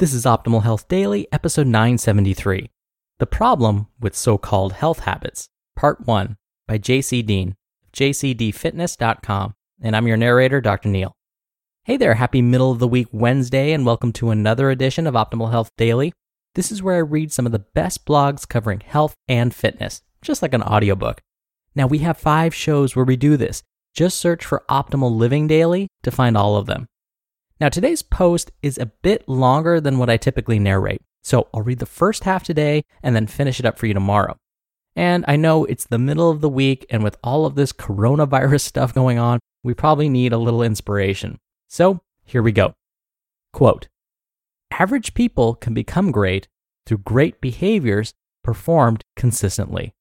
This is Optimal Health Daily, episode 973 The Problem with So Called Health Habits, Part 1 by JC Deen, jcdfitness.com. And I'm your narrator, Dr. Neal. Hey there, happy middle of the week Wednesday, and welcome to another edition of Optimal Health Daily. This is where I read some of the best blogs covering health and fitness, just like an audiobook. Now, we have five shows where we do this. Just search for Optimal Living Daily to find all of them. Now, today's post is a bit longer than what I typically narrate, so I'll read the first half today and then finish it up for you tomorrow. And I know it's the middle of the week, and with all of this coronavirus stuff going on, we probably need a little inspiration. So here we go. Quote Average people can become great through great behaviors performed consistently.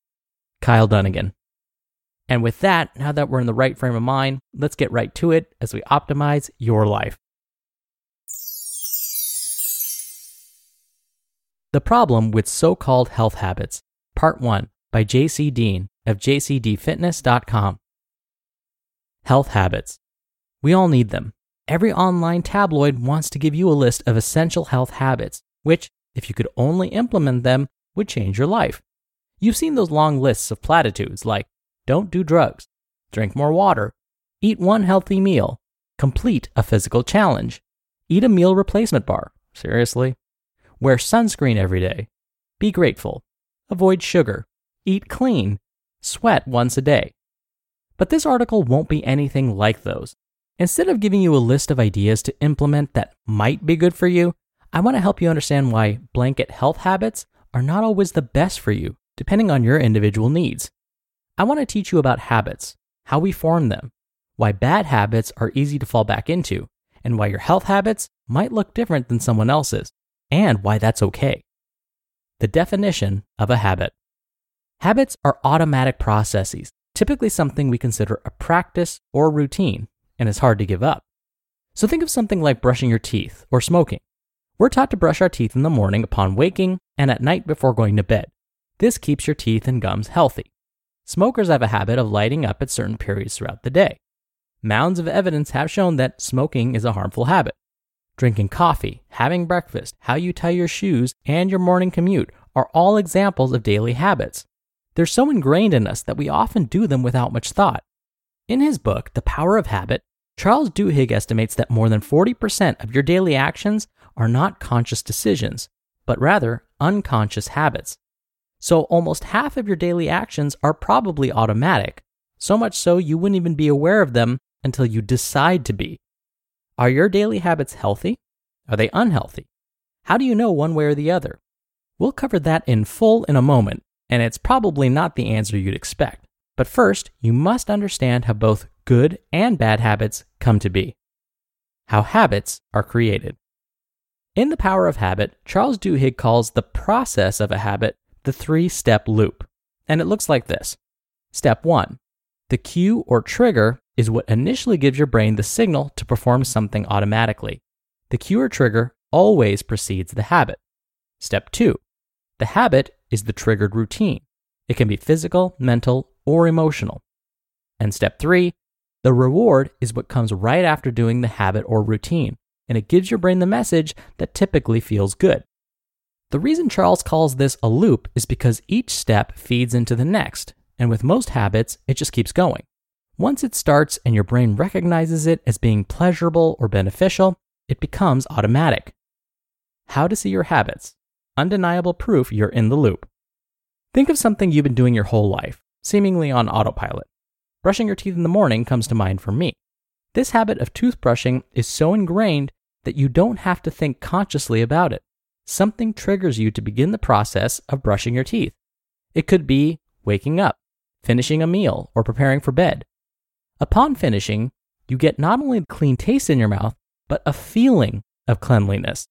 Kyle Dunnigan. And with that, now that we're in the right frame of mind, let's get right to it as we optimize your life. The Problem with So Called Health Habits, Part 1 by JC Deen of jcdfitness.com. Health habits. We all need them. Every online tabloid wants to give you a list of essential health habits, which, if you could only implement them, would change your life. You've seen those long lists of platitudes like don't do drugs, drink more water, eat one healthy meal, complete a physical challenge, eat a meal replacement bar. Seriously? Wear sunscreen every day. Be grateful. Avoid sugar. Eat clean. Sweat once a day. But this article won't be anything like those. Instead of giving you a list of ideas to implement that might be good for you, I want to help you understand why blanket health habits are not always the best for you, depending on your individual needs. I want to teach you about habits, how we form them, why bad habits are easy to fall back into, and why your health habits might look different than someone else's and why that's okay. The definition of a habit Habits are automatic processes, typically something we consider a practice or routine, and is hard to give up. So think of something like brushing your teeth or smoking. We're taught to brush our teeth in the morning upon waking and at night before going to bed. This keeps your teeth and gums healthy. Smokers have a habit of lighting up at certain periods throughout the day. Mounds of evidence have shown that smoking is a harmful habit. Drinking coffee, having breakfast, how you tie your shoes, and your morning commute are all examples of daily habits. They're so ingrained in us that we often do them without much thought. In his book, The Power of Habit, Charles Duhigg estimates that more than 40% of your daily actions are not conscious decisions, but rather unconscious habits. So almost half of your daily actions are probably automatic, so much so you wouldn't even be aware of them until you decide to be. Are your daily habits healthy? Are they unhealthy? How do you know one way or the other? We'll cover that in full in a moment, and it's probably not the answer you'd expect. But first, you must understand how both good and bad habits come to be. How habits are created. In The Power of Habit, Charles Duhigg calls the process of a habit the three step loop. And it looks like this Step one the cue or trigger is what initially gives your brain the signal to perform something automatically. The cue or trigger always precedes the habit. Step two, the habit is the triggered routine. It can be physical, mental, or emotional. And step three, the reward is what comes right after doing the habit or routine, and it gives your brain the message that typically feels good. The reason Charles calls this a loop is because each step feeds into the next, and with most habits, it just keeps going. Once it starts and your brain recognizes it as being pleasurable or beneficial, it becomes automatic. How to see your habits. Undeniable proof you're in the loop. Think of something you've been doing your whole life, seemingly on autopilot. Brushing your teeth in the morning comes to mind for me. This habit of toothbrushing is so ingrained that you don't have to think consciously about it. Something triggers you to begin the process of brushing your teeth. It could be waking up, finishing a meal, or preparing for bed. Upon finishing, you get not only a clean taste in your mouth, but a feeling of cleanliness.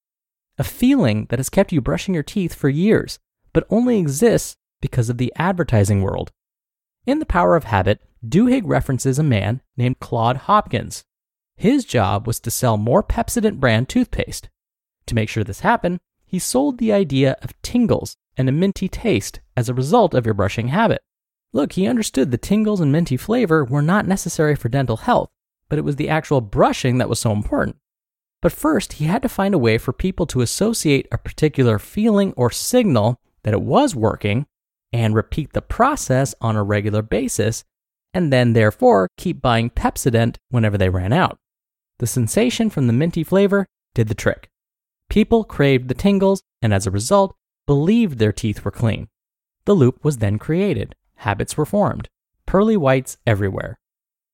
A feeling that has kept you brushing your teeth for years, but only exists because of the advertising world. In The Power of Habit, Duhigg references a man named Claude Hopkins. His job was to sell more Pepsodent brand toothpaste. To make sure this happened, he sold the idea of tingles and a minty taste as a result of your brushing habit. Look, he understood the tingles and minty flavor were not necessary for dental health, but it was the actual brushing that was so important. But first, he had to find a way for people to associate a particular feeling or signal that it was working and repeat the process on a regular basis, and then therefore keep buying Pepsodent whenever they ran out. The sensation from the minty flavor did the trick. People craved the tingles and as a result, believed their teeth were clean. The loop was then created, habits were formed, pearly whites everywhere.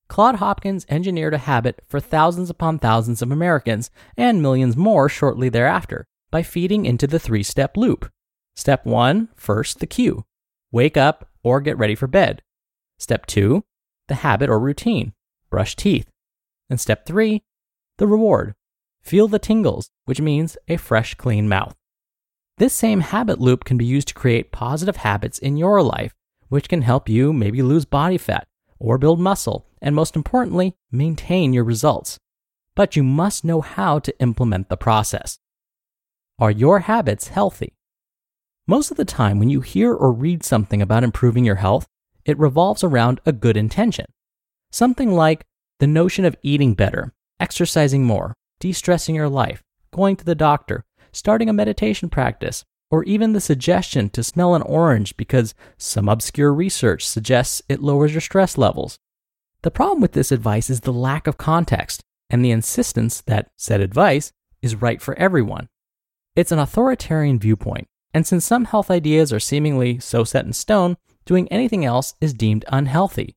Claude Hopkins engineered a habit for thousands upon thousands of Americans and millions more shortly thereafter by feeding into the three step loop. Step one, first the cue wake up or get ready for bed. Step two, the habit or routine brush teeth. And step three, the reward feel the tingles, which means a fresh, clean mouth. This same habit loop can be used to create positive habits in your life, which can help you maybe lose body fat or build muscle, and most importantly, maintain your results. But you must know how to implement the process. Are your habits healthy? Most of the time, when you hear or read something about improving your health, it revolves around a good intention. Something like the notion of eating better, exercising more, de stressing your life, going to the doctor, starting a meditation practice, or even the suggestion to smell an orange because some obscure research suggests it lowers your stress levels. The problem with this advice is the lack of context and the insistence that said advice is right for everyone. It's an authoritarian viewpoint, and since some health ideas are seemingly so set in stone, doing anything else is deemed unhealthy.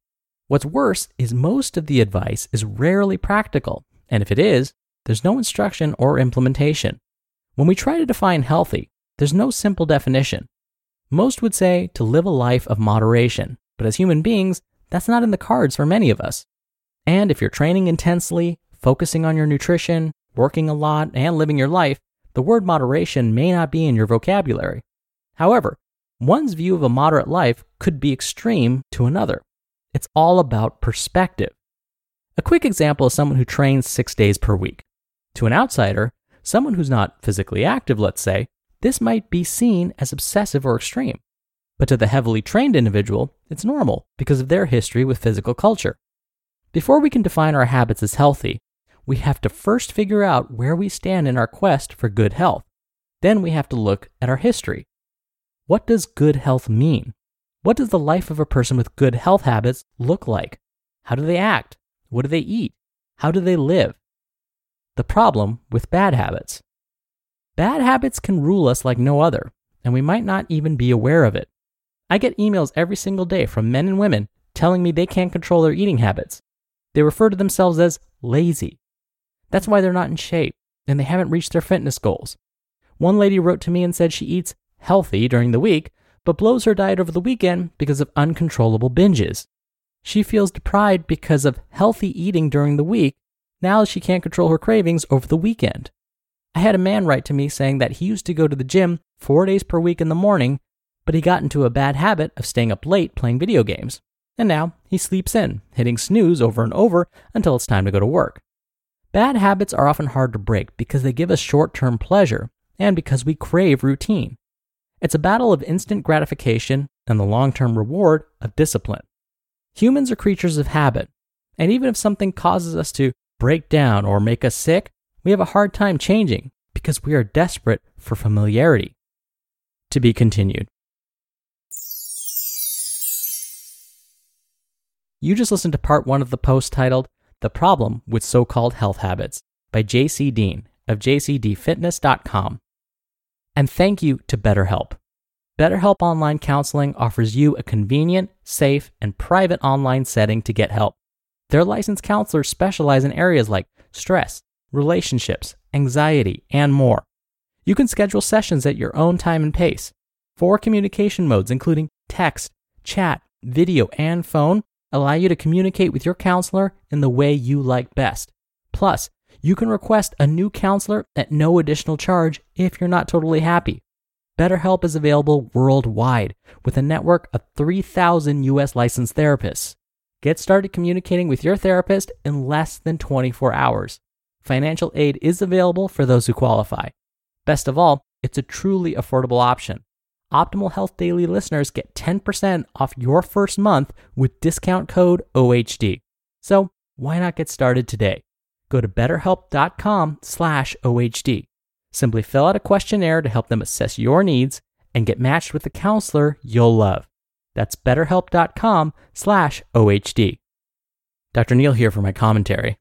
What's worse is most of the advice is rarely practical, and if it is, there's no instruction or implementation. When we try to define healthy, there's no simple definition. Most would say to live a life of moderation, but as human beings, that's not in the cards for many of us. And if you're training intensely, focusing on your nutrition, working a lot, and living your life, the word moderation may not be in your vocabulary. However, one's view of a moderate life could be extreme to another. It's all about perspective. A quick example is someone who trains six days per week. To an outsider, someone who's not physically active, let's say, this might be seen as obsessive or extreme. But to the heavily trained individual, it's normal because of their history with physical culture. Before we can define our habits as healthy, we have to first figure out where we stand in our quest for good health. Then we have to look at our history. What does good health mean? What does the life of a person with good health habits look like? How do they act? What do they eat? How do they live? The problem with bad habits. Bad habits can rule us like no other, and we might not even be aware of it. I get emails every single day from men and women telling me they can't control their eating habits. They refer to themselves as lazy. That's why they're not in shape and they haven't reached their fitness goals. One lady wrote to me and said she eats healthy during the week, but blows her diet over the weekend because of uncontrollable binges. She feels deprived because of healthy eating during the week now she can't control her cravings over the weekend. I had a man write to me saying that he used to go to the gym four days per week in the morning, but he got into a bad habit of staying up late playing video games. And now he sleeps in, hitting snooze over and over until it's time to go to work. Bad habits are often hard to break because they give us short term pleasure and because we crave routine. It's a battle of instant gratification and the long term reward of discipline. Humans are creatures of habit, and even if something causes us to break down or make us sick, we have a hard time changing because we are desperate for familiarity. To be continued. You just listened to part one of the post titled The Problem with So Called Health Habits by JC Deen of jcdfitness.com. And thank you to BetterHelp. BetterHelp Online Counseling offers you a convenient, safe, and private online setting to get help. Their licensed counselors specialize in areas like stress, relationships, anxiety, and more. You can schedule sessions at your own time and pace. Four communication modes, including text, chat, video, and phone, allow you to communicate with your counselor in the way you like best. Plus, you can request a new counselor at no additional charge if you're not totally happy. BetterHelp is available worldwide with a network of 3,000 US licensed therapists. Get started communicating with your therapist in less than 24 hours. Financial aid is available for those who qualify. Best of all, it's a truly affordable option. Optimal Health Daily listeners get 10% off your first month with discount code OHD. So, why not get started today? go to betterhelp.com/ohd. Simply fill out a questionnaire to help them assess your needs and get matched with a counselor you'll love. That's betterhelp.com/ohd. Dr. Neal here for my commentary.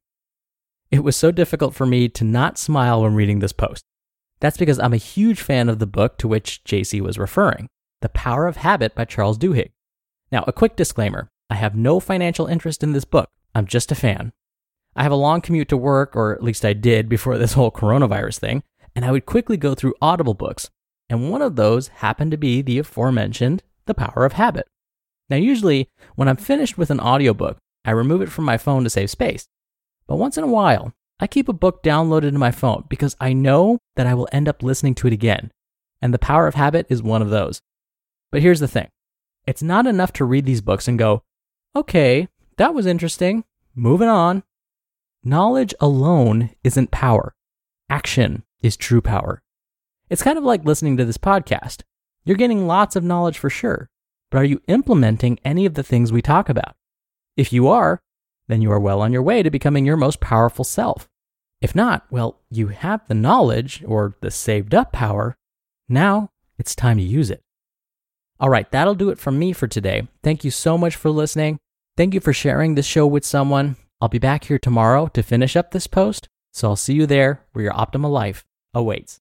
It was so difficult for me to not smile when reading this post. That's because I'm a huge fan of the book to which JC was referring, The Power of Habit by Charles Duhigg. Now, a quick disclaimer I have no financial interest in this book, I'm just a fan. I have a long commute to work, or at least I did before this whole coronavirus thing, and I would quickly go through Audible books, and one of those happened to be the aforementioned The Power of Habit. Now, usually, when I'm finished with an audiobook, I remove it from my phone to save space. But once in a while, I keep a book downloaded in my phone because I know that I will end up listening to it again. And The Power of Habit is one of those. But here's the thing it's not enough to read these books and go, okay, that was interesting, moving on. Knowledge alone isn't power, action is true power. It's kind of like listening to this podcast. You're getting lots of knowledge for sure, but are you implementing any of the things we talk about? If you are, then you are well on your way to becoming your most powerful self. If not, well, you have the knowledge or the saved up power. Now it's time to use it. All right, that'll do it from me for today. Thank you so much for listening. Thank you for sharing this show with someone. I'll be back here tomorrow to finish up this post, so I'll see you there where your optimal life awaits.